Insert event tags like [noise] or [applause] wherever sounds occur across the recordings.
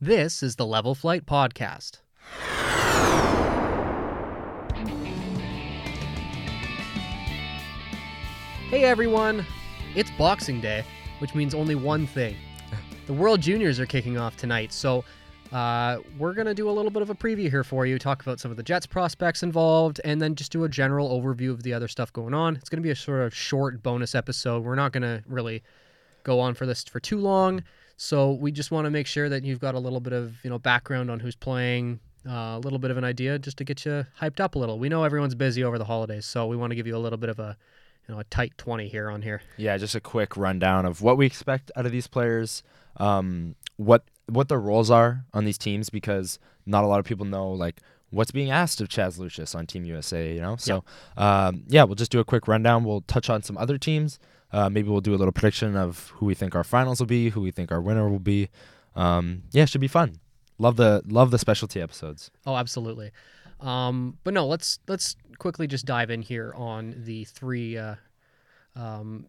This is the Level Flight Podcast. Hey everyone! It's Boxing Day, which means only one thing. [laughs] The World Juniors are kicking off tonight, so uh, we're going to do a little bit of a preview here for you, talk about some of the Jets prospects involved, and then just do a general overview of the other stuff going on. It's going to be a sort of short bonus episode. We're not going to really go on for this for too long. So we just want to make sure that you've got a little bit of you know background on who's playing, uh, a little bit of an idea, just to get you hyped up a little. We know everyone's busy over the holidays, so we want to give you a little bit of a you know a tight twenty here on here. Yeah, just a quick rundown of what we expect out of these players, um, what what their roles are on these teams, because not a lot of people know like what's being asked of Chaz Lucius on Team USA. You know, so um, yeah, we'll just do a quick rundown. We'll touch on some other teams. Uh, maybe we'll do a little prediction of who we think our finals will be, who we think our winner will be. Um, yeah, it should be fun. Love the love the specialty episodes. Oh, absolutely. Um, but no, let's let's quickly just dive in here on the three uh, um,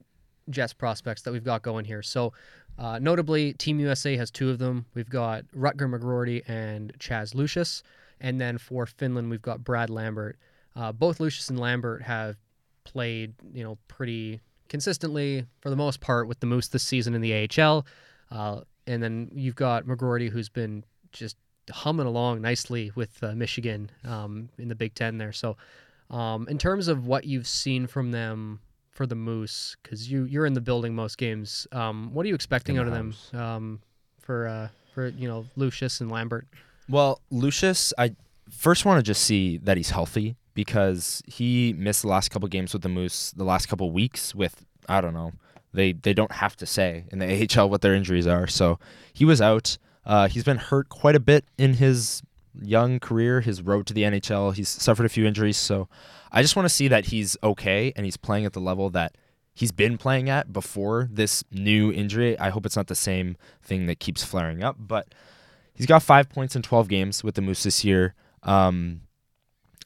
Jets prospects that we've got going here. So, uh, notably, Team USA has two of them. We've got Rutger McGroarty and Chaz Lucius, and then for Finland, we've got Brad Lambert. Uh, both Lucius and Lambert have played, you know, pretty consistently for the most part with the Moose this season in the AHL. Uh, and then you've got McGroarty, who's been just humming along nicely with uh, Michigan um, in the Big Ten there. So, um, in terms of what you've seen from them for the Moose, because you you're in the building most games, um, what are you expecting out of them um, for uh, for you know Lucius and Lambert? Well, Lucius, I first want to just see that he's healthy because he missed the last couple games with the Moose, the last couple weeks with I don't know. They they don't have to say in the [laughs] AHL what their injuries are. So he was out. Uh, he's been hurt quite a bit in his young career, his road to the NHL. He's suffered a few injuries. So I just want to see that he's okay and he's playing at the level that he's been playing at before this new injury. I hope it's not the same thing that keeps flaring up, but he's got five points in 12 games with the Moose this year. Um,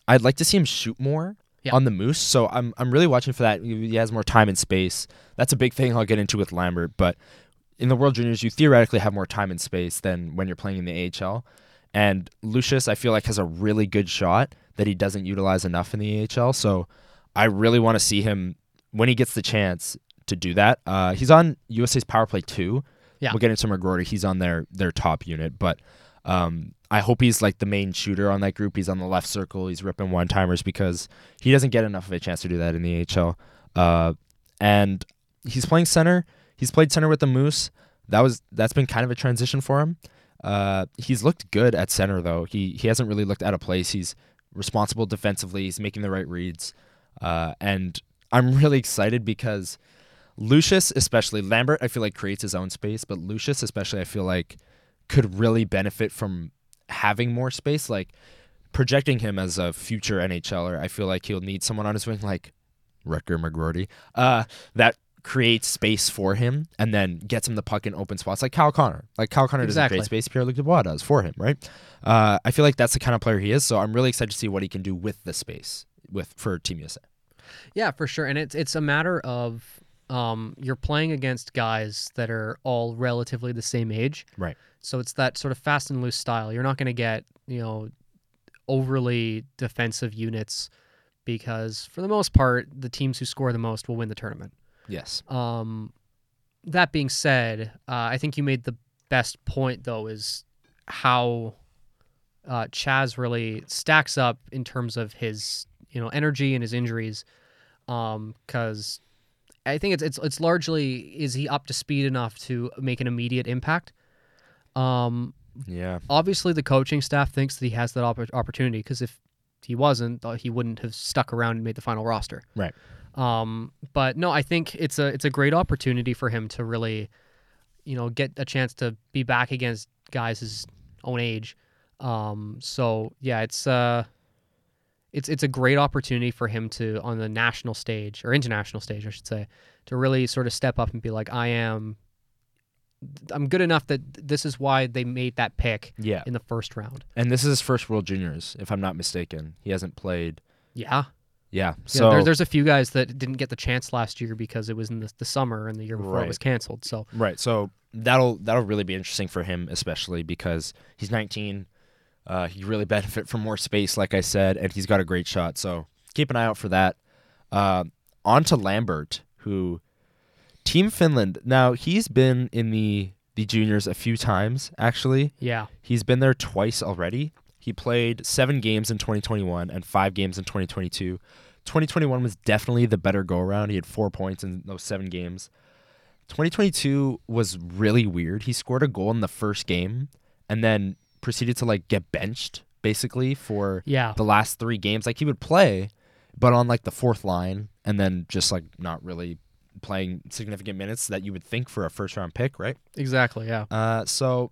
I'd like to see him shoot more Yeah. on the Moose, so I'm I'm really watching for that. He has more time and space. That's a big thing I'll get into with Lambert, but in the World Juniors, you theoretically have more time and space than when you're playing in the AHL. And Lucius, I feel like, has a really good shot that he doesn't utilize enough in the AHL. So I really want to see him when he gets the chance to do that. Uh, he's on USA's power play too. Yeah. We'll get into McGroarty. He's on their their top unit, but um, I hope he's like the main shooter on that group. He's on the left circle. He's ripping one timers because he doesn't get enough of a chance to do that in the AHL. Uh, and he's playing center. He's played center with the Moose. That was that's been kind of a transition for him. Uh, he's looked good at center though. He he hasn't really looked out of place. He's responsible defensively. He's making the right reads, uh, and I'm [laughs] really excited because Lucius, especially Lambert, I feel like creates his own space, but Lucius, especially, I feel like could really benefit from having more space. Like projecting him as a future NHLer, I feel like he'll need someone on his wing like Rutger McGroarty uh, that creates space for him and then gets him the puck in open spots like Kyle Connor. Like Kyle Connor Exactly. doesn't create space, Pierre Luc Dubois does for him, right? Uh, I feel like that's the kind of player he is. So I'm really excited to see what he can do with the space with for Team USA. Yeah, for sure. And it's it's a matter of um, you're playing against guys that are all relatively the same age. Right. So it's that sort of fast and loose style. You're not going to get, you know, overly defensive units because for the most part, the teams who score the most will win the tournament. Yes. Um, that being said, uh, I think you made the best point though is how uh, Chaz really stacks up in terms of his you know energy and his injuries. Because I think it's it's it's largely is he up to speed enough to make an immediate impact. Um, Yeah. obviously the coaching staff thinks that he has that oppor- opportunity because if he wasn't, uh, he wouldn't have stuck around and made the final roster. Right. Um, but no, I think it's a it's a great opportunity for him to really, you know, get a chance to be back against guys his own age. Um, so yeah, it's uh, it's it's a great opportunity for him to on the national stage or international stage, I should say, to really sort of step up and be like, I am. I'm good enough that this is why they made that pick Yeah. in the first round. And this is his first World Juniors, if I'm not mistaken. He hasn't played. Yeah. Yeah. Yeah, So there, there's a few guys that didn't get the chance last year because it was in the, the summer and the year before it was canceled. So right. So that'll that'll really be interesting for him, especially because he's 19. Uh, he really [laughs] benefit from more space, like I said, and he's got a great shot. So keep an eye out for that. Uh, on to Lambert, who Team Finland. Now he's been in the the juniors a few times actually. Yeah. He's been there twice already. He played seven games in 2021 and five games in 2022. 2021 was definitely the better go around. He had four points in those seven games. 2022 was really weird. He scored a goal in the first game and then proceeded to like get benched basically for Yeah. the last three games. Like he would play, but on like the fourth line and then just like not really playing significant minutes that you would think for a first round pick, right? Exactly. Yeah. Uh, so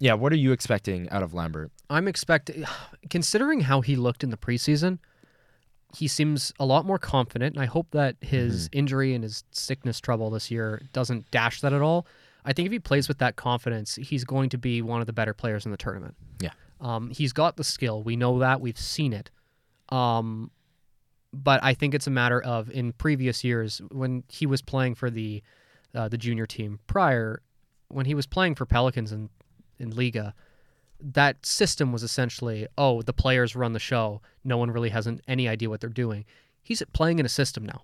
yeah, what are you expecting out of Lambert? I'm expecting, considering how he looked in the preseason, he seems a lot more confident. And I hope that his injury and his sickness trouble this year doesn't dash that at all. I think if he plays with that confidence, he's going to be one of the better players in the tournament. Yeah. Um, he's got the skill. We know that. We've seen it. Um, but I think it's a matter of in previous years when he was playing for the uh, the junior team prior, when he was playing for Pelicans in in Liiga, that system was essentially oh the players run the show. No one really has an, any idea what they're doing. He's playing in a system now.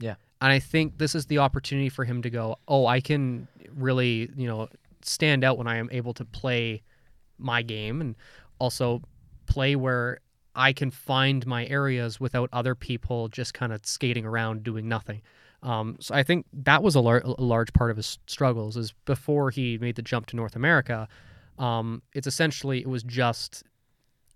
Yeah. And I think this is the opportunity for him to go, oh, I can really, you know, stand out when I am able to play my game and also play where I can find my areas without other people just kind of skating around doing nothing. Um, so I think that was a, lar- a large part of his struggles is before he made the jump to North America. Um, it's essentially it was just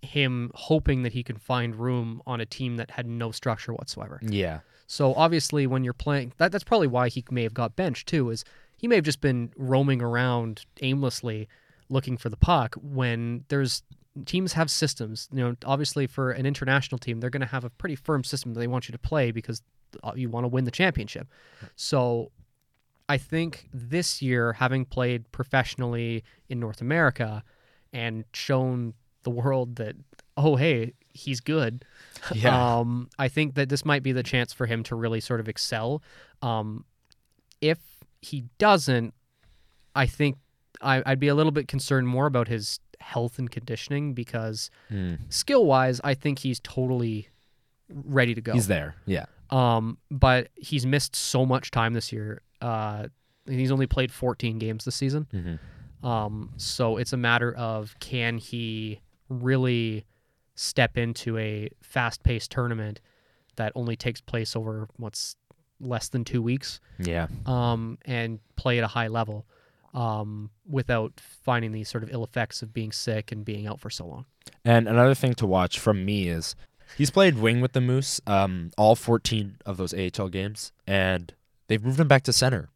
him hoping that he could find room on a team that had no structure whatsoever. Yeah. So obviously, when you're playing, that that's probably why he may have got benched too. Is he may have just been roaming around aimlessly, looking for the puck. When there's teams have systems, you know, obviously for an international team, they're going to have a pretty firm system that they want you to play because uh, you want to win the championship. So I think this year, having played professionally in North America and shown the world that oh hey he's good Yeah. um, I think that this might be the chance for him to really sort of excel. Um, if he doesn't, I think I, I'd be a little bit concerned more about his health and conditioning because Hmm. skill wise, I think he's totally ready to go. He's there. Yeah. Um, but he's missed so much time this year. Uh, he's only played 14 games this season. Mm-hmm. Um, so it's a matter of can he really step into a fast-paced tournament that only takes place over what's less than two weeks, Yeah. um, and play at a high level, um, without finding these sort of ill effects of being sick and being out for so long. And another thing to watch from me is he's played wing with the Moose um, all 14 of those AHL games, and they've moved him back to center.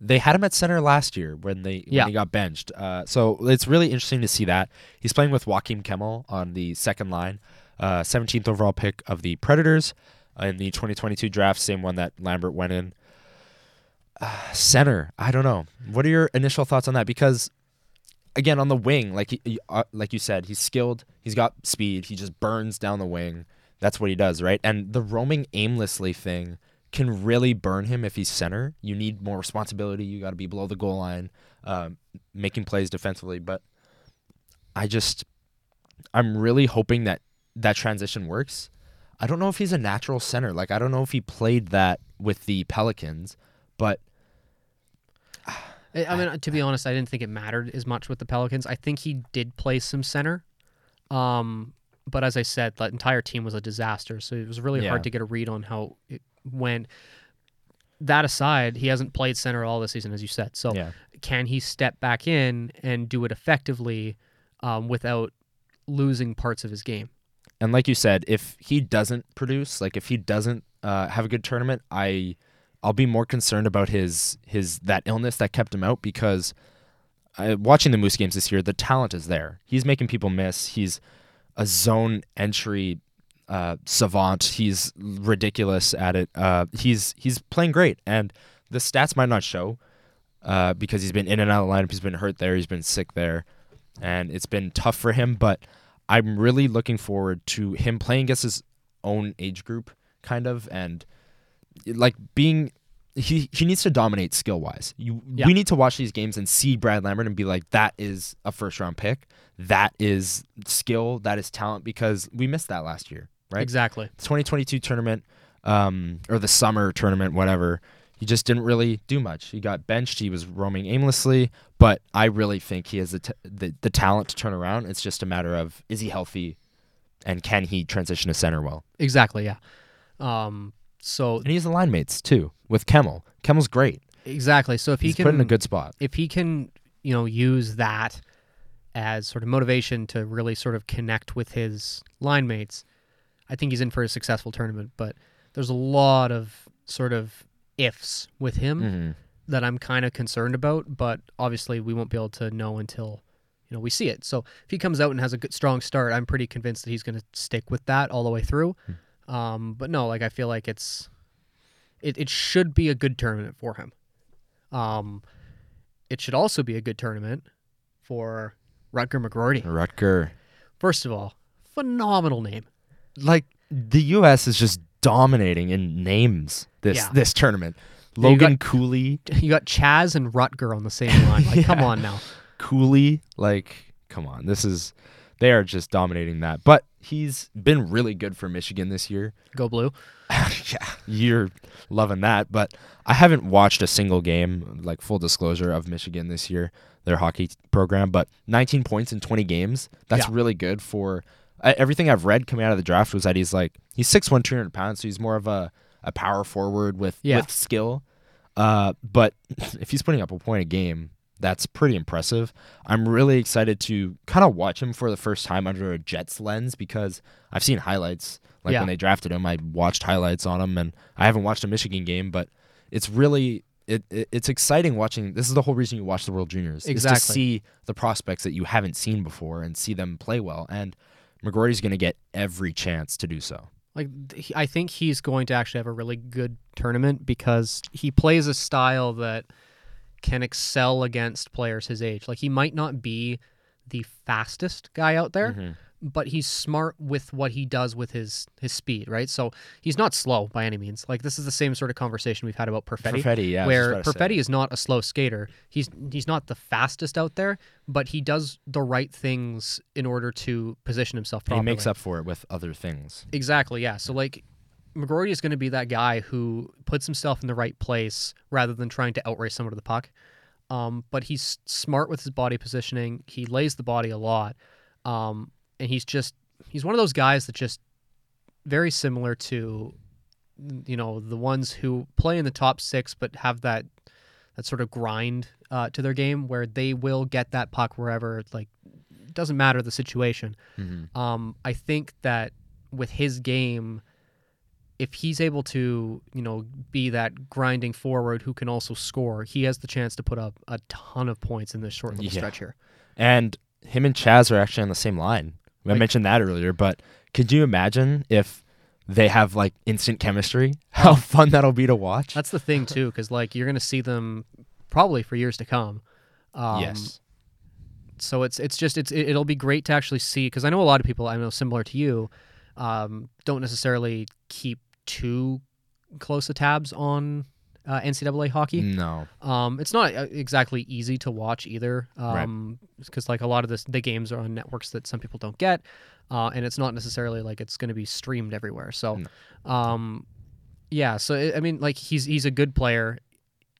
They had him at center last year when they Yeah. when he got benched. Uh, so it's really interesting to see that he's playing with Joakim Kemell on the second line, uh, 17th overall pick of the Predators in the 2022 draft, same one that Lambert went in. Uh, center, I don't know. What are your initial thoughts on that? Because again, on the wing, like he, uh, like you said, he's skilled. He's got speed. He just burns down the wing. That's what he does, right? And the roaming aimlessly thing can really burn him if he's center. You need more responsibility. You got to be below the goal line, um, making plays defensively. But I just, I'm really hoping that that transition works. I don't know if he's a natural center. Like I don't know if he played that with the Pelicans, but I mean, to be honest, I didn't think it mattered as much with the Pelicans. I think he did play some center. Um, but as I said, that entire team was a disaster. So it was really Yeah. hard to get a read on how it went. That aside, he hasn't played center all this season, as you said. So yeah, can he step back in and do it effectively um, without losing parts of his game? And like you said, if he doesn't produce, like if he doesn't uh, have a good tournament, I I'll be more concerned about his his that illness that kept him out because I, watching the Moose games this year, the talent is there. He's making people miss. He's a zone entry uh, savant. He's ridiculous at it. Uh, he's he's playing great, and the stats might not show uh, because he's been in and out of the lineup. He's been hurt there. He's been sick there, and it's been tough for him. But I'm really looking forward to him playing against his own age group, kind of, and like being he he needs to dominate skill wise. You Yeah. we need to watch these games and see Brad Lambert and be like, that is a first round pick. That is skill. That is talent because we missed that last year, right? Exactly. 2022 tournament, um, or the summer tournament, whatever. He just didn't really do much. He got benched. He was roaming aimlessly. But I really think he has the, t- the the talent to turn around. It's just a matter of is he healthy, and can he transition to center well? Exactly. Yeah. Um. So And he's the line mates too with Kemell. Kemell's great. exactly. So if he He's can put in a good spot. if he can, you know, use that as sort of motivation to really sort of connect with his line mates, I think he's in for a successful tournament. But there's a lot of sort of ifs with him hmm that I'm kind of concerned about. But obviously, we won't be able to know until you know we see it. So if he comes out and has a good strong start, I'm pretty convinced that he's going to stick with that all the way through. Um, but no, like I feel like it's it, it should be a good tournament for him. Um, it should also be a good tournament for Rutger McGroarty. Rutger. First of all, phenomenal name. Like the U.S. is just dominating in names this Yeah. this tournament. Yeah, Logan Cooley, [laughs] You got Chaz and Rutger on the same line. Like, [laughs] come on now. Cooley, like come on, this is they are just dominating that. But he's been really good for Michigan this year. [laughs] Go blue. yeah, you're loving that. But I haven't watched a single game, like full disclosure, of Michigan this year, their hockey program. But 19 points in 20 games, that's Yeah. really good for. I everything I've read coming out of the draft was that he's like he's 6'1", 200 pounds, so he's more of a, a power forward with Yeah. with skill. Uh, but [laughs] if he's putting up a point a game, that's pretty impressive. I'm really excited to kind of watch him for the first time under a Jets lens because I've seen highlights. Like Yeah. when they drafted him, I watched highlights on him, and I haven't watched a Michigan game, but it's really it, it it's exciting watching. This is the whole reason you watch the World Juniors is to see the prospects that you haven't seen before and see them play well. And McGroarty's going to get every chance to do so. Like I think he's going to actually have a really good tournament because he plays a style that can excel against players his age. Like he might not be the fastest guy out there, Mhm. But he's smart with what he does with his his speed, right? So he's not slow by any means. Like this is the same sort of conversation we've had about Perfetti. Perfetti, yeah, I was just where say. Perfetti is not a slow skater. He's he's not the fastest out there, but he does the right things in order to position himself And properly. he makes up for it with other things. Exactly, yeah. So like McGroarty is going to be that guy who puts himself in the right place rather than trying to outrace someone to the puck. Um, but he's smart with his body positioning. He lays the body a lot, um, and he's just he's one of those guys that just very similar to you know the ones who play in the top six but have that that sort of grind uh, to their game where they will get that puck wherever like it doesn't matter the situation. Mhm. Um, I think that with his game, if he's able to, you know, be that grinding forward who can also score, he has the chance to put up a ton of points in this short little Yeah. stretch here. And him and Chaz are actually on the same line. I Like- mentioned that earlier, but could you imagine if they have like instant chemistry? [laughs] How fun that'll be to watch. That's the thing too, because like you're gonna see them probably for years to come. Um, yes. so it's it's just it's it, it'll be great to actually see because I know a lot of people I know similar to you um, don't necessarily keep too close of tabs on uh, NCAA hockey. No. Um, it's not uh, exactly easy to watch either, Right. um, because like a lot of this, the games are on networks that some people don't get, uh, and it's not necessarily like it's going to be streamed everywhere. So, um, yeah. So I- I mean, like he's he's a good player.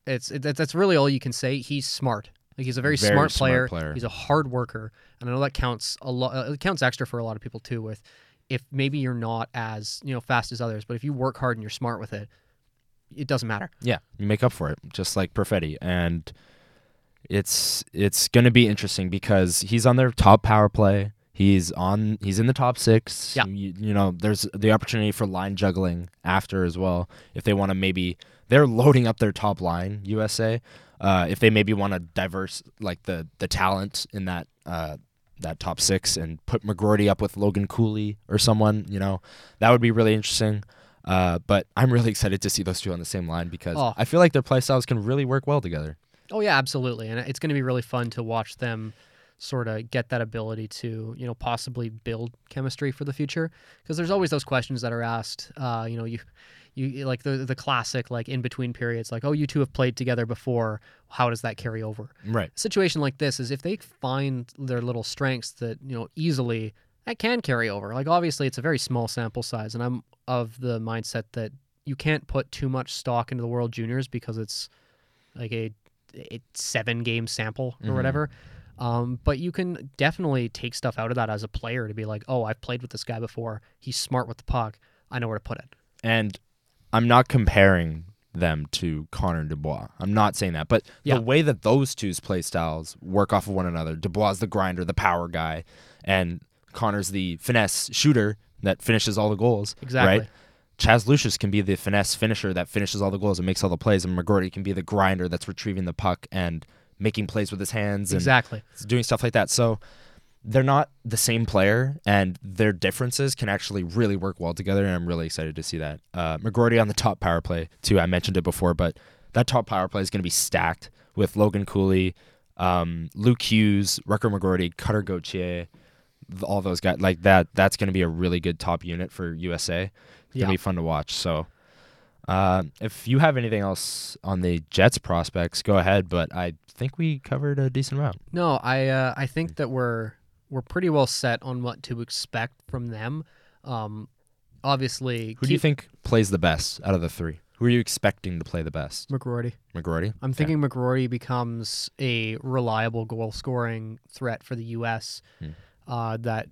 It's it, that's really all you can say. He's smart. Like he's a very, Very smart, smart player. player. He's a hard worker, and I know that counts a lot. Uh, it counts extra for a lot of people too. With if maybe you're not as you know fast as others, but if you work hard and you're smart with it, it doesn't matter. Yeah, you make up for it, just like Perfetti, and it's it's going to be interesting because he's on their top power play. He's on. He's in the top six. Yeah. You, you know, there's the opportunity for line juggling after as well. If they want to maybe, they're loading up their top line. USA. Uh, if they maybe want to diverse like the the talent in that uh, that top six and put McGroarty up with Logan Cooley or someone, you know, that would be really interesting. Uh, but I'm really excited to see those two on the same line because Oh. I feel like their play styles can really work well together. Oh yeah, absolutely, and it's going to be really fun to watch them sort of get that ability to you know possibly build chemistry for the future because there's always those questions that are asked. Uh, you know, you you like the the classic like in between periods like oh you two have played together before how does that carry over Right. a situation like this is if they find their little strengths that you know easily that can carry over like obviously it's a very small sample size and i'm of the mindset that you can't put too much stock into the world juniors because it's like a, a seven game sample or Mhm. whatever um, but you can definitely take stuff out of that as a player to be like oh i've played with this guy before he's smart with the puck i know where to put it And I'm not comparing them to Connor and Dubois. I'm not saying that. But Yeah. the way that those two's play styles work off of one another, Dubois is the grinder, the power guy, and Connor's the finesse shooter that finishes all the goals. exactly Right? Chaz Lucius can be the finesse finisher that finishes all the goals and makes all the plays, and McGroarty can be the grinder that's retrieving the puck and making plays with his hands and exactly doing stuff like that. So they're not the same player, and their differences can actually really work well together. And I'm really excited to see that. Uh, McGroarty on the top power play too. I mentioned it before, but that top power play is going to be stacked with Logan Cooley, um, Luke Hughes, Rutger McGroarty, Cutter Gauthier, th- all those guys like that. That's going to be a really good top unit for USA. It's Yeah. gonna be fun to watch. So. Uh, if you have anything else on the Jets prospects, go ahead. But I think we covered a decent amount. No, I uh, I think that we're we're pretty well set on what to expect from them. Um, obviously, Who do you think plays the best out of the three? Who are you expecting to play the best? McGroarty. McGroarty? I'm thinking McGroarty becomes a reliable goal scoring threat for the U.S. Hmm. Uh, that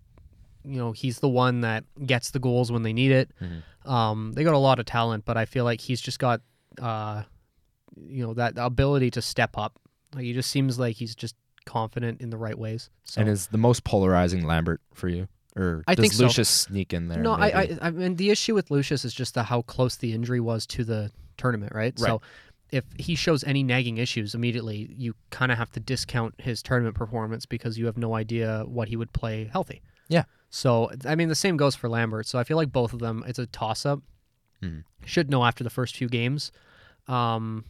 you know he's the one that gets the goals when they need it. Mhm. Um, they got a lot of talent, but I feel like he's just got uh, you know that ability to step up. Like he just seems like he's just confident in the right ways. So And is the most polarizing Lambert for you? Or I does think so. Lucius sneak in there? No, I. I, I mean the issue with Lucius is just the how close the injury was to the tournament, right? Right. So if he shows any nagging issues immediately, you kind of have to discount his tournament performance because you have no idea what he would play healthy. Yeah. So I mean the same goes for Lambert. So I feel like both of them it's a toss up. Mhm. Should know after the first few games. Um,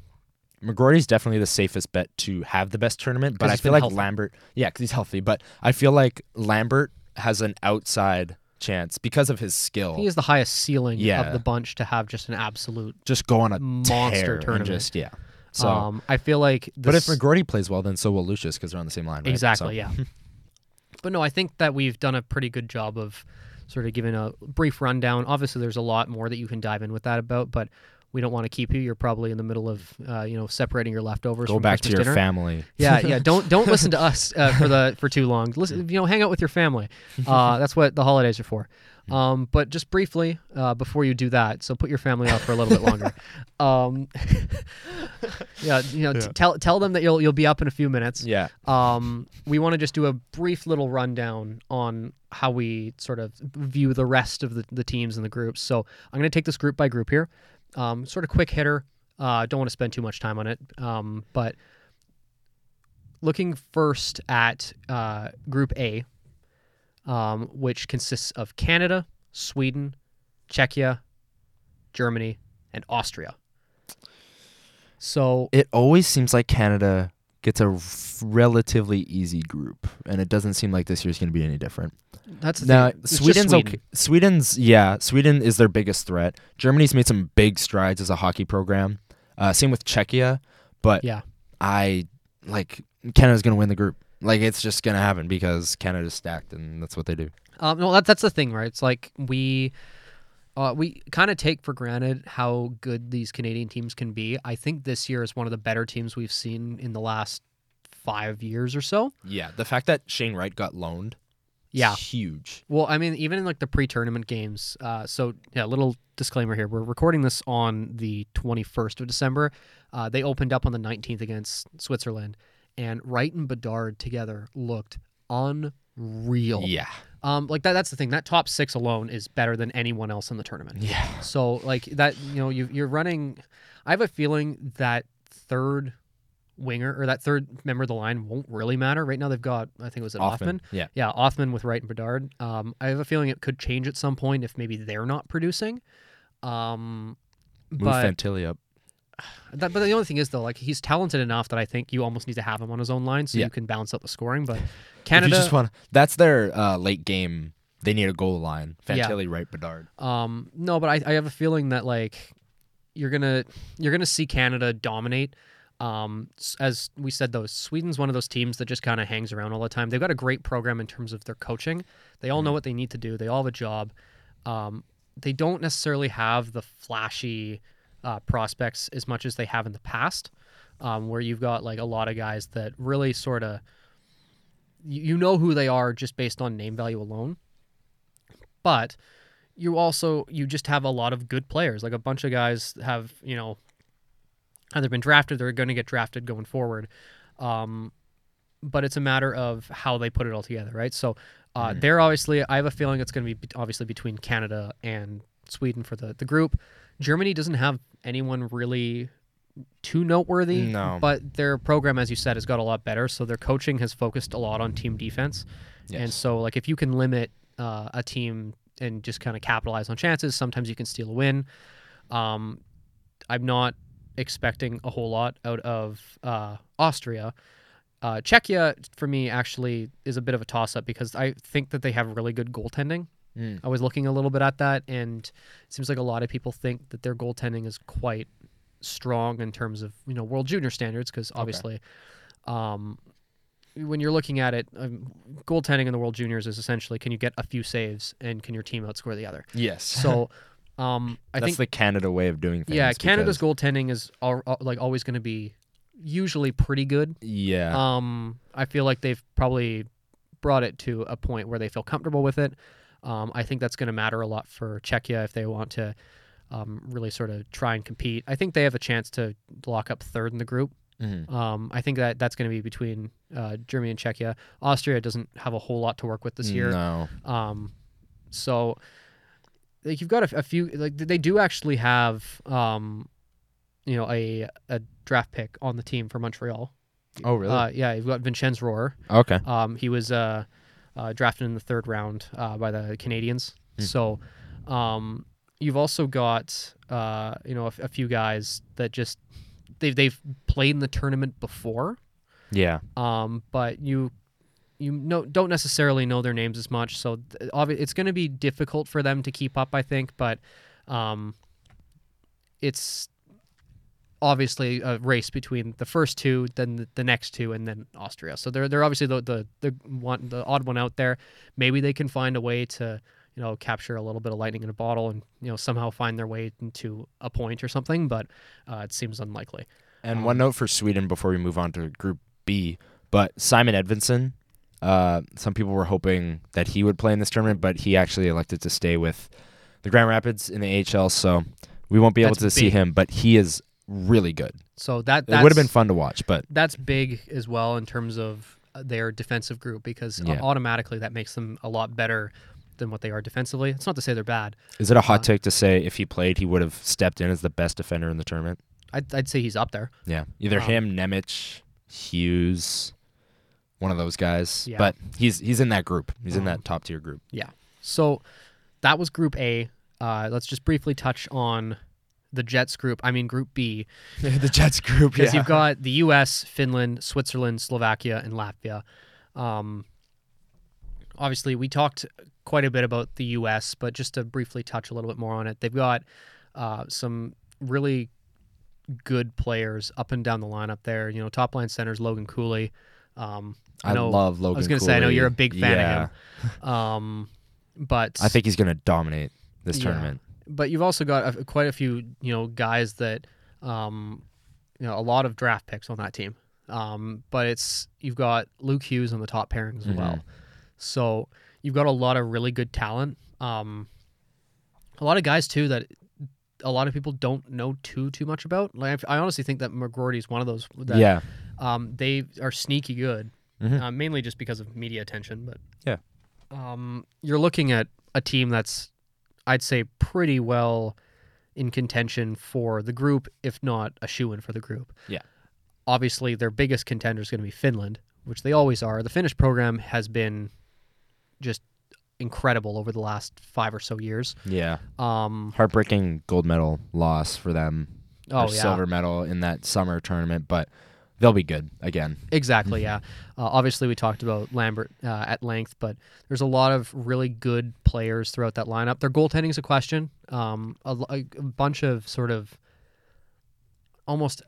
McGroarty's definitely the safest bet to have the best tournament, but I feel like healthy. Lambert, yeah, because he's healthy. But I feel like Lambert has an outside chance because of his skill. he is the highest ceiling Yeah. of the bunch to have just an absolute just go on a monster tear and tournament. Just yeah. So, um I feel like but if this- McGroarty plays well, then so will Lucius because they're on the same line. Right? Exactly, So- yeah. [laughs] but no, I think that we've done a pretty good job of sort of giving a brief rundown. Obviously, there's a lot more that you can dive in with that about, but we don't want to keep you. You're probably in the middle of, uh, you know, separating your leftovers. Go from back to your dinner. family. Yeah, yeah. [laughs] Don't don't listen to us uh, for the for too long. Listen, you know, hang out with your family. Uh, [laughs] that's what the holidays are for. Um, but just briefly uh, before you do that, so put your family off for a little bit longer. [laughs] Um, yeah, you know, t- tell tell them that you'll you'll be up in a few minutes. Yeah. Um, we want to just do a brief little rundown on how we sort of view the rest of the, the teams and the groups. So I'm going to take this group by group here. Um, sort of quick hitter. Uh, don't want to spend too much time on it. Um, but looking first at uh, Group A, um, which consists of Canada, Sweden, Czechia, Germany, and Austria. So It always seems like Canada gets a relatively easy group, and it doesn't seem like this year's going to be any different. that's the Now, thing. It's just Sweden's Sweden. okay. Sweden's yeah, Sweden is their biggest threat. Germany's made some big strides as a hockey program. Uh, same with Czechia, but Yeah. I like Canada's going to win the group. Like it's just going to happen because Canada's stacked, and that's what they do. Um, no, that, that's the thing, right? It's like we uh, we kind of take for granted how good these Canadian teams can be. I think this year is one of the better teams we've seen in the last five years or so. Yeah, the fact that Shane Wright got loaned, is Yeah. huge. Well, I mean, even in like the pre-tournament games. Uh, so yeah, little disclaimer here: we're recording this on the 21st of December. Uh, they opened up on the 19th against Switzerland, and Wright and Bedard together looked unreal. Yeah, Um, like that. That's the thing. That top six alone is better than anyone else in the tournament. yeah. So like that, you know, you, you're running. I have a feeling that third winger or that third member of the line won't really matter. Right now they've got, I think it was an Othmann. Yeah, Yeah, Othmann with Wright and Bedard. Um, I have a feeling it could change at some point if maybe they're not producing. Um, move but Fantilli up. That, but the only thing is though, like he's talented enough that I think you almost need to have him on his own line so Yeah. you can balance out the scoring. But [laughs] Canada, just want that's their uh, late game. They need a goal line. Yeah. Fantilli, Wright, Bedard. Um, no, but I, I have a feeling that like you're gonna you're gonna see Canada dominate. Um, as we said, though, Sweden's one of those teams that just kind of hangs around all the time. They've got a great program in terms of their coaching. They all know what they need to do. They all have a job. Um, they don't necessarily have the flashy uh, prospects as much as they have in the past, um, where you've got like a lot of guys that really sort of you, you know who they are just based on name value alone. But you also you just have a lot of good players. Like a bunch of guys have you know either been drafted or are going to get drafted going forward. Um, but it's a matter of how they put it all together, right? So uh, Mhm. they're obviously. I have a feeling it's going to be obviously between Canada and Sweden for the the group. Germany doesn't have anyone really too noteworthy. No. But their program, as you said, has got a lot better. So their coaching has focused a lot on team defense. And so, like, if you can limit uh, a team and just kind of capitalize on chances, sometimes you can steal a win. Um, I'm not expecting a whole lot out of uh, Austria. Uh, Czechia, for me, actually is a bit of a toss up because I think that they have really good goaltending. Mm. I was looking a little bit at that, and it seems like a lot of people think that their goaltending is quite strong in terms of you know World Junior standards because obviously, um, when you're looking at it, um, goaltending in the World Juniors is essentially can you get a few saves and can your team outscore the other. Yes. So, [laughs] um, I that's think the Canada way of doing things. yeah, Canada's because- goaltending is al- al- like always going to be usually pretty good. Yeah. Um, I feel like they've probably brought it to a point where they feel comfortable with it. Um, I think that's going to matter a lot for Czechia if they want to um, really sort of try and compete. I think they have a chance to lock up third in the group. Mhm. Um, I think that that's going to be between uh, Germany and Czechia. Austria doesn't have a whole lot to work with this year. No. Um, so like you've got a, a few like they do actually have um, you know a a draft pick on the team for Montreal. Oh, really? Uh, yeah, you've got Vinzenz Rohrer. okay. Um, he was uh, uh, drafted in the third round uh, by the Canadiens. Hmm. So um, you've also got uh, you know a, a few guys that just they've they've played in the tournament before, Yeah. um, but you you know don't necessarily know their names as much. So th- obvi- it's going to be difficult for them to keep up, I think. But um, it's obviously a race between the first two, then the, the next two, and then Austria. So they're they're obviously the the the one the odd one out there. Maybe they can find a way to you know capture a little bit of lightning in a bottle and you know somehow find their way into a point or something. But uh, it seems unlikely. And Um, one note for Sweden before we move on to Group B, but Simon Edvinsson, uh, some people were hoping that he would play in this tournament, but he actually elected to stay with the Grand Rapids in the AHL, so we won't be able That's to see him, but he is really good. So that It would have been fun to watch, but that's big as well in terms of uh, their defensive group because uh, Yeah. automatically that makes them a lot better than what they are defensively. It's not to say they're bad. is it a hot Uh, take to say if he played, he would have stepped in as the best defender in the tournament? I'd, I'd say he's up there. Yeah, either Um, him, Nemec, Hughes, one of those guys. Yeah. But he's he's in that group. He's in Um, that top tier group. Yeah. So that was Group A. Uh, let's just briefly touch on the Jets group. I mean Group B [laughs] the Jets group. because you've got the U.S., Finland, Switzerland, Slovakia, and Latvia. Um, obviously, we talked quite a bit about the U.S., but just to briefly touch a little bit more on it, they've got uh, some really good players up and down the lineup there. You know, top line centers Logan Cooley. Um, I I, know. love Logan. I was gonna say I know you're a big fan yeah. of him. Um, but [laughs] I think he's gonna dominate this Yeah. tournament. But you've also got a, quite a few you know guys that um, you know a lot of draft picks on that team. Um, but it's you've got Luke Hughes on the top pairing as well. Mhm. So you've got a lot of really good talent. Um, a lot of guys too that a lot of people don't know too too much about. Like I honestly think that McGroarty is one of those. That, yeah. Um, they are sneaky good, Mhm. uh, mainly just because of media attention. But Yeah. um, you're looking at a team that's, I'd say, pretty well in contention for the group, if not a shoe in for the group. Yeah. Obviously, their biggest contender is going to be Finland, which they always are. The Finnish program has been just incredible over the last five or so years. Yeah. Um, Heartbreaking gold medal loss for them. oh yeah, silver medal in that summer tournament, but they'll be good again. Exactly, yeah. Uh, obviously, we talked about Lambert uh, at length, but there's a lot of really good players throughout that lineup. Their goaltending is a question. Um, a, a bunch of sort of almost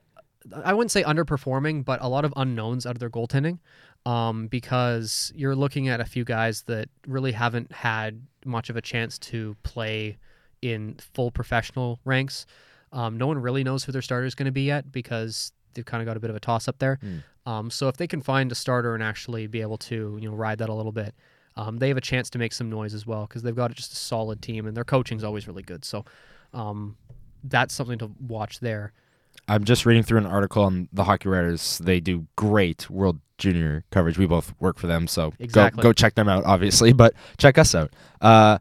I wouldn't say underperforming, but a lot of unknowns out of their goaltending. Um, because you're looking at a few guys that really haven't had much of a chance to play in full professional ranks. Um, no one really knows who their starter is going to be yet because they've kind of got a bit of a toss up there. Mm. Um, so if they can find a starter and actually be able to you know ride that a little bit, um, they have a chance to make some noise as well because they've got just a solid team and their coaching is always really good. So um, that's something to watch there. I'm just reading through an article on the Hockey Writers. They do great World Junior coverage. We both work for them, so Exactly. go go check them out, obviously. [laughs] But check us out. Uh,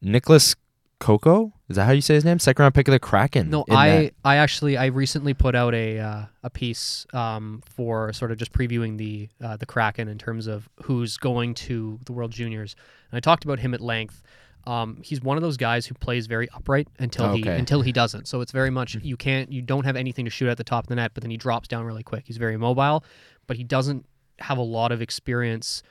Nicholas Kokko, is that how you say his name? Second round pick of the Kraken. No, I that- I actually I recently put out a uh, a piece um, for sort of just previewing the uh, the Kraken in terms of who's going to the World Juniors, and I talked about him at length. Um, he's one of those guys who plays very upright until he until he doesn't. So it's very much you can't you don't have anything to shoot at the top of the net, but then he drops down really quick. He's very mobile, but he doesn't have a lot of experience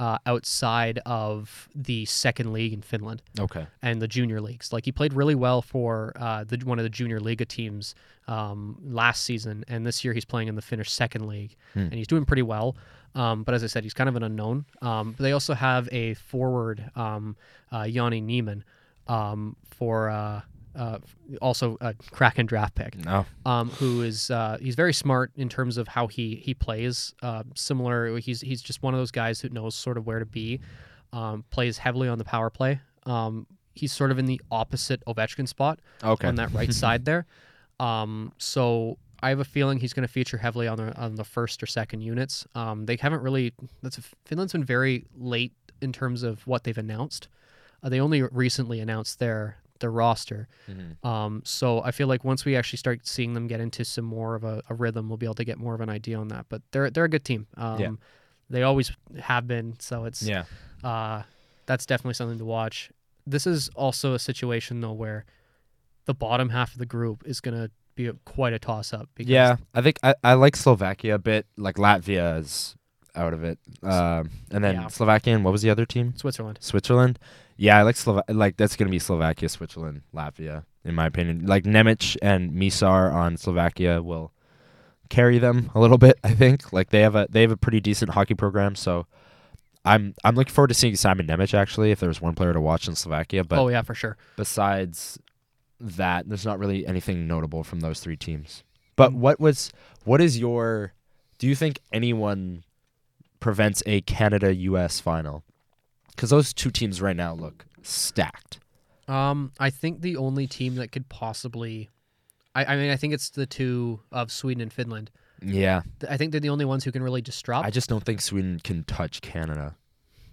uh, outside of the second league in Finland okay. and the junior leagues. Like he played really well for uh, the one of the junior Liga teams um, last season, and this year he's playing in the Finnish second league, Hmm. and he's doing pretty well. Um, but as I said, he's kind of an unknown. Um, but they also have a forward, um, uh, Jani Nyman, um, for uh, also a Kraken draft pick No. um, who is uh, he's very smart in terms of how he he plays. Uh, similar, he's he's just one of those guys who knows sort of where to be. Um, plays heavily on the power play. Um, he's sort of in the opposite Ovechkin spot Okay. on that right [laughs] side there. Um, so I have a feeling he's going to feature heavily on the on the first or second units. Um, they haven't really. That's Finland's been very late in terms of what they've announced. Uh, they only recently announced their their roster. Mhm. Um, so I feel like once we actually start seeing them get into some more of a, a rhythm, we'll be able to get more of an idea on that. But they're they're a good team. Um, Yeah. They always have been. So it's Yeah. uh, that's definitely something to watch. This is also a situation though where the bottom half of the group is going to be a, quite a toss up. Because Yeah, I think I, I like Slovakia a bit. Like Latvia is out of it, um, and then Yeah. Slovakia. And what was the other team? Switzerland. Switzerland. Yeah, I like Slova- like that's gonna be Slovakia, Switzerland, Latvia, in my opinion. Like Nemec and Mesar on Slovakia will carry them a little bit. I think like they have a they have a pretty decent hockey program. So I'm I'm looking forward to seeing Simon Nemec actually. If there's one player to watch in Slovakia, but oh yeah, for sure. besides that, there's not really anything notable from those three teams. But what was what is your do you think anyone prevents a Canada US final? Cuz those two teams right now look stacked. Um, I think the only team that could possibly, I, I mean, I think it's the two of Sweden and Finland. Yeah. I think they're the only ones who can really disrupt. I just don't think Sweden can touch Canada.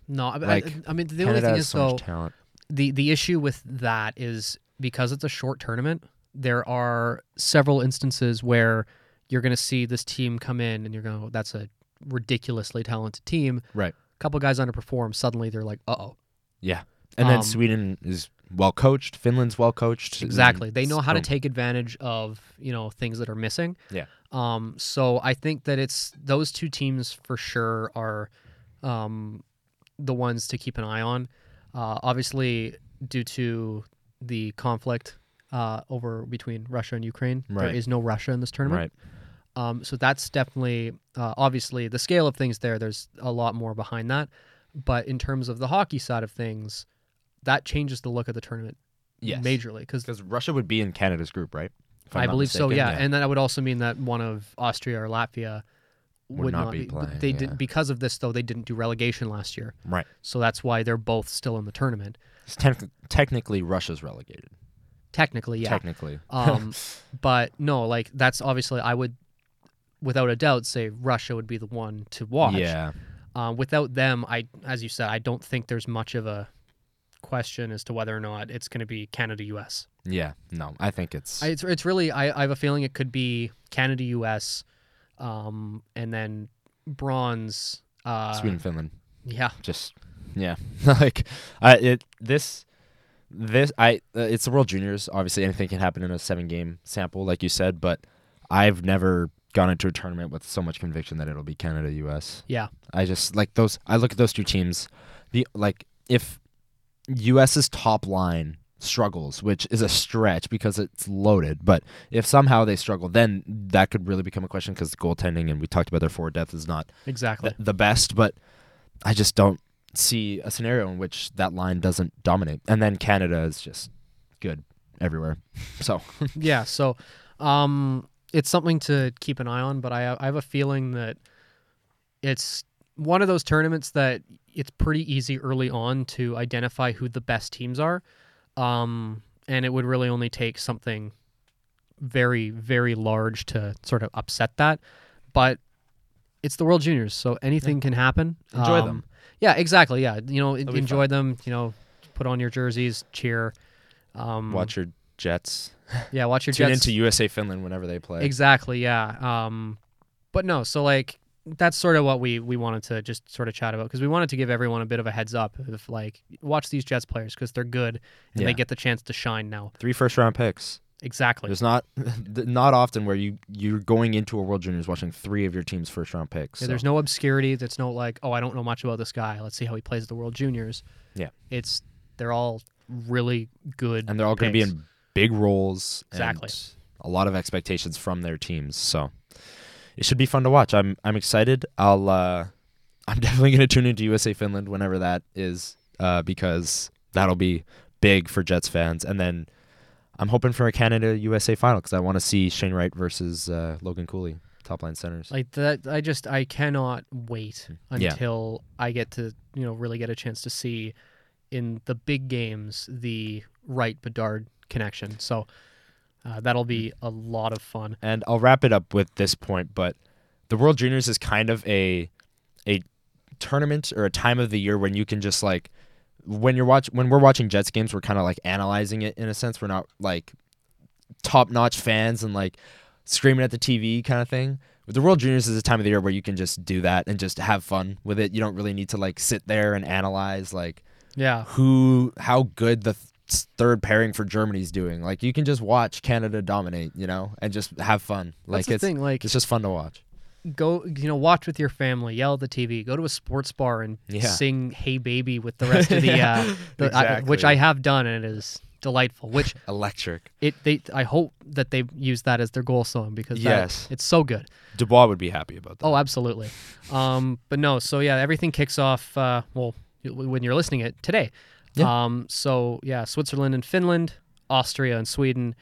no, I, like, I, I mean, the Canada only thing is so though, much talent. the the issue with that is because it's a short tournament. There are several instances where you're going to see this team come in and you're going, to "That's a ridiculously talented team." Right. A couple guys underperform. Suddenly they're like, "Uh oh." Yeah. And then Um, Sweden is well coached, Finland's well coached. and Exactly. They know how to take advantage of you know things that are missing. Yeah. Um. So I think that it's those two teams for sure are, um, the ones to keep an eye on. Uh, obviously, due to the conflict uh, over between Russia and Ukraine, there Right. is no Russia in this tournament. Right. Um, so that's definitely uh, obviously the scale of things there. There's a lot more behind that, but in terms of the hockey side of things, that changes the look of the tournament Yes. majorly because Because Russia would be in Canada's group, right? I believe so. mistaken, Yeah. and that would also mean that one of Austria or Latvia Would would, not not, be playing, they yeah. did because of this though. They didn't do relegation last year, Right. so that's why they're both still in the tournament. It's techni- technically Russia's relegated. Technically, yeah. Technically. um, [laughs] but no, like that's obviously I would, without a doubt, say Russia would be the one to watch. Yeah. Um, without them, I, as you said, I don't think there's much of a question as to whether or not it's going to be Canada U.S. Yeah. No, I think it's. I, it's it's really I, I have a feeling it could be Canada U.S. Um, and then bronze. Uh, Sweden, Finland. Yeah, Just yeah. [laughs] like I it this this I uh, it's the World Juniors. Obviously, anything can happen in a seven game sample, like you said. But I've never gone into a tournament with so much conviction that it'll be Canada U.S. yeah, I just like those. I look at those two teams. The like if U.S.'s top line struggles, which is a stretch because it's loaded. But if somehow they struggle, then that could really become a question because goaltending and we talked about their forward depth is not Exactly. the, the best. But I just don't see a scenario in which that line doesn't dominate. And then Canada is just good everywhere. [laughs] So yeah. So, um, it's something to keep an eye on. But I I have a feeling that it's one of those tournaments that it's pretty easy early on to identify who the best teams are. Um, and it would really only take something very, very large to sort of upset that. But it's the World Juniors, so anything can happen. Enjoy Um, them. Yeah, exactly. Yeah, you know, It'll enjoy them. You know, put on your jerseys, cheer. Um, watch your Jets. Yeah, watch your [laughs] Tune Jets. into USA Finland whenever they play. Exactly. Yeah. Um, but no. So like that's sort of what we we wanted to just sort of chat about because we wanted to give everyone a bit of a heads up of like watch these Jets players because they're good and Yeah. they get the chance to shine now. Three first round picks. Exactly. There's not [laughs] not often where you you're going into a World Juniors watching three of your team's first round picks. Yeah, so. There's no obscurity. That's no like, oh, I don't know much about this guy. Let's see how he plays at the World Juniors. Yeah. It's they're all really good, and they're all going to be picks. in big roles. Exactly. And a lot of expectations from their teams. So it should be fun to watch. I'm I'm excited. I'll uh, [laughs] I'm definitely going to tune into USA Finland whenever that is uh, because that'll be big for Jets fans. And then I'm hoping for a Canada USA final because I want to see Shane Wright versus uh, Logan Cooley, top line centers. Like that, I just I cannot wait Yeah. until I get to you know really get a chance to see in the big games the Wright Bedard connection. So uh, that'll be a lot of fun. And I'll wrap it up with this point, but the World Juniors is kind of a a tournament or a time of the year when you can just like when you're watch when we're watching Jets games, we're kind of like analyzing it in a sense. We're not like top notch fans and like screaming at the TV kind of thing. But the World Juniors is a time of the year where you can just do that and just have fun with it. You don't really need to like sit there and analyze like Yeah, who how good the th- third pairing for Germany's doing. Like you can just watch Canada dominate, you know, and just have fun. Like that's the it's thing. Like it's just fun to watch. go you know watch with your family, yell at the TV, go to a sports bar and Yeah. sing "Hey Baby" with the rest of the, [laughs] uh, the I- which I have done and it is delightful. Which [laughs] Electric. it they I hope that they use that as their goal song because that- Yes. it's so good. Dubois would be happy about that. Oh, absolutely. Um, but no, so yeah, everything kicks off. Uh, well, when you're listening it today. Yeah. Um, so yeah, Switzerland and Finland, Austria and Sweden,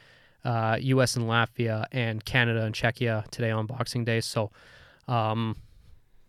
uh, U.S. and Latvia, and Canada and Czechia today on Boxing Day. So um,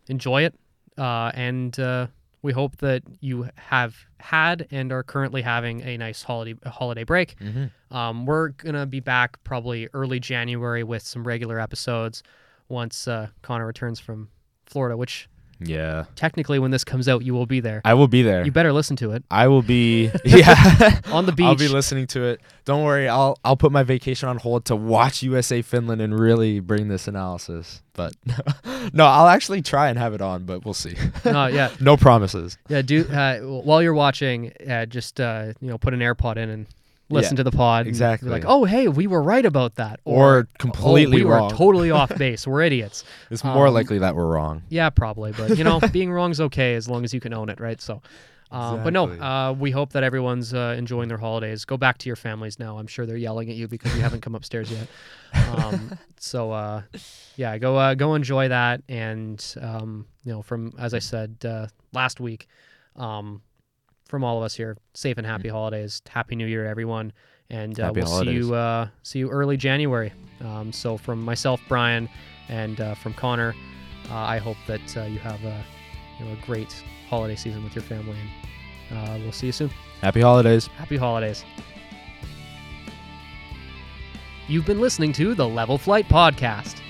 enjoy it, uh, and uh, we hope that you have had and are currently having a nice holiday holiday break. Mhm. Um, we're gonna be back probably early January with some regular episodes once uh, Connor returns from Florida. Which Yeah. technically, when this comes out, you will be there. I will be there. You better listen to it I will be [laughs] [laughs] yeah. on the beach. I'll be listening to it. Don't worry. I'll I'll put my vacation on hold to watch USA Finland and really bring this analysis. But [laughs] no, I'll actually try and have it on, but we'll see. no, yeah, no promises. yeah. Do uh, while you're watching, uh, just uh, you know, put an AirPod in and listen Yeah, to the pod. and be exactly. like, oh, hey, we were right about that, Or "Oh, completely we wrong. were totally off [laughs] base. We're idiots. It's more um, likely that we're wrong. Yeah, probably. But you know, [laughs] being wrong's okay as long as you can own it, right? So, um, but no, uh, we hope that everyone's uh, enjoying their holidays. Go back to your families now. I'm sure they're yelling at you because you haven't come upstairs yet. Um, [laughs] so, uh, yeah, go uh, go enjoy that. And um, you know, from as I said uh, last week, um, from all of us here, safe and happy holidays. Happy New Year, everyone. And uh, Mm. We'll see you uh, see you early January. Um, so from myself, Brian, and uh, from Connor, uh, I hope that uh, you have a you know a great holiday season with your family, and uh, we'll see you soon. Happy holidays. Happy holidays. You've been listening to the Level Flight Podcast.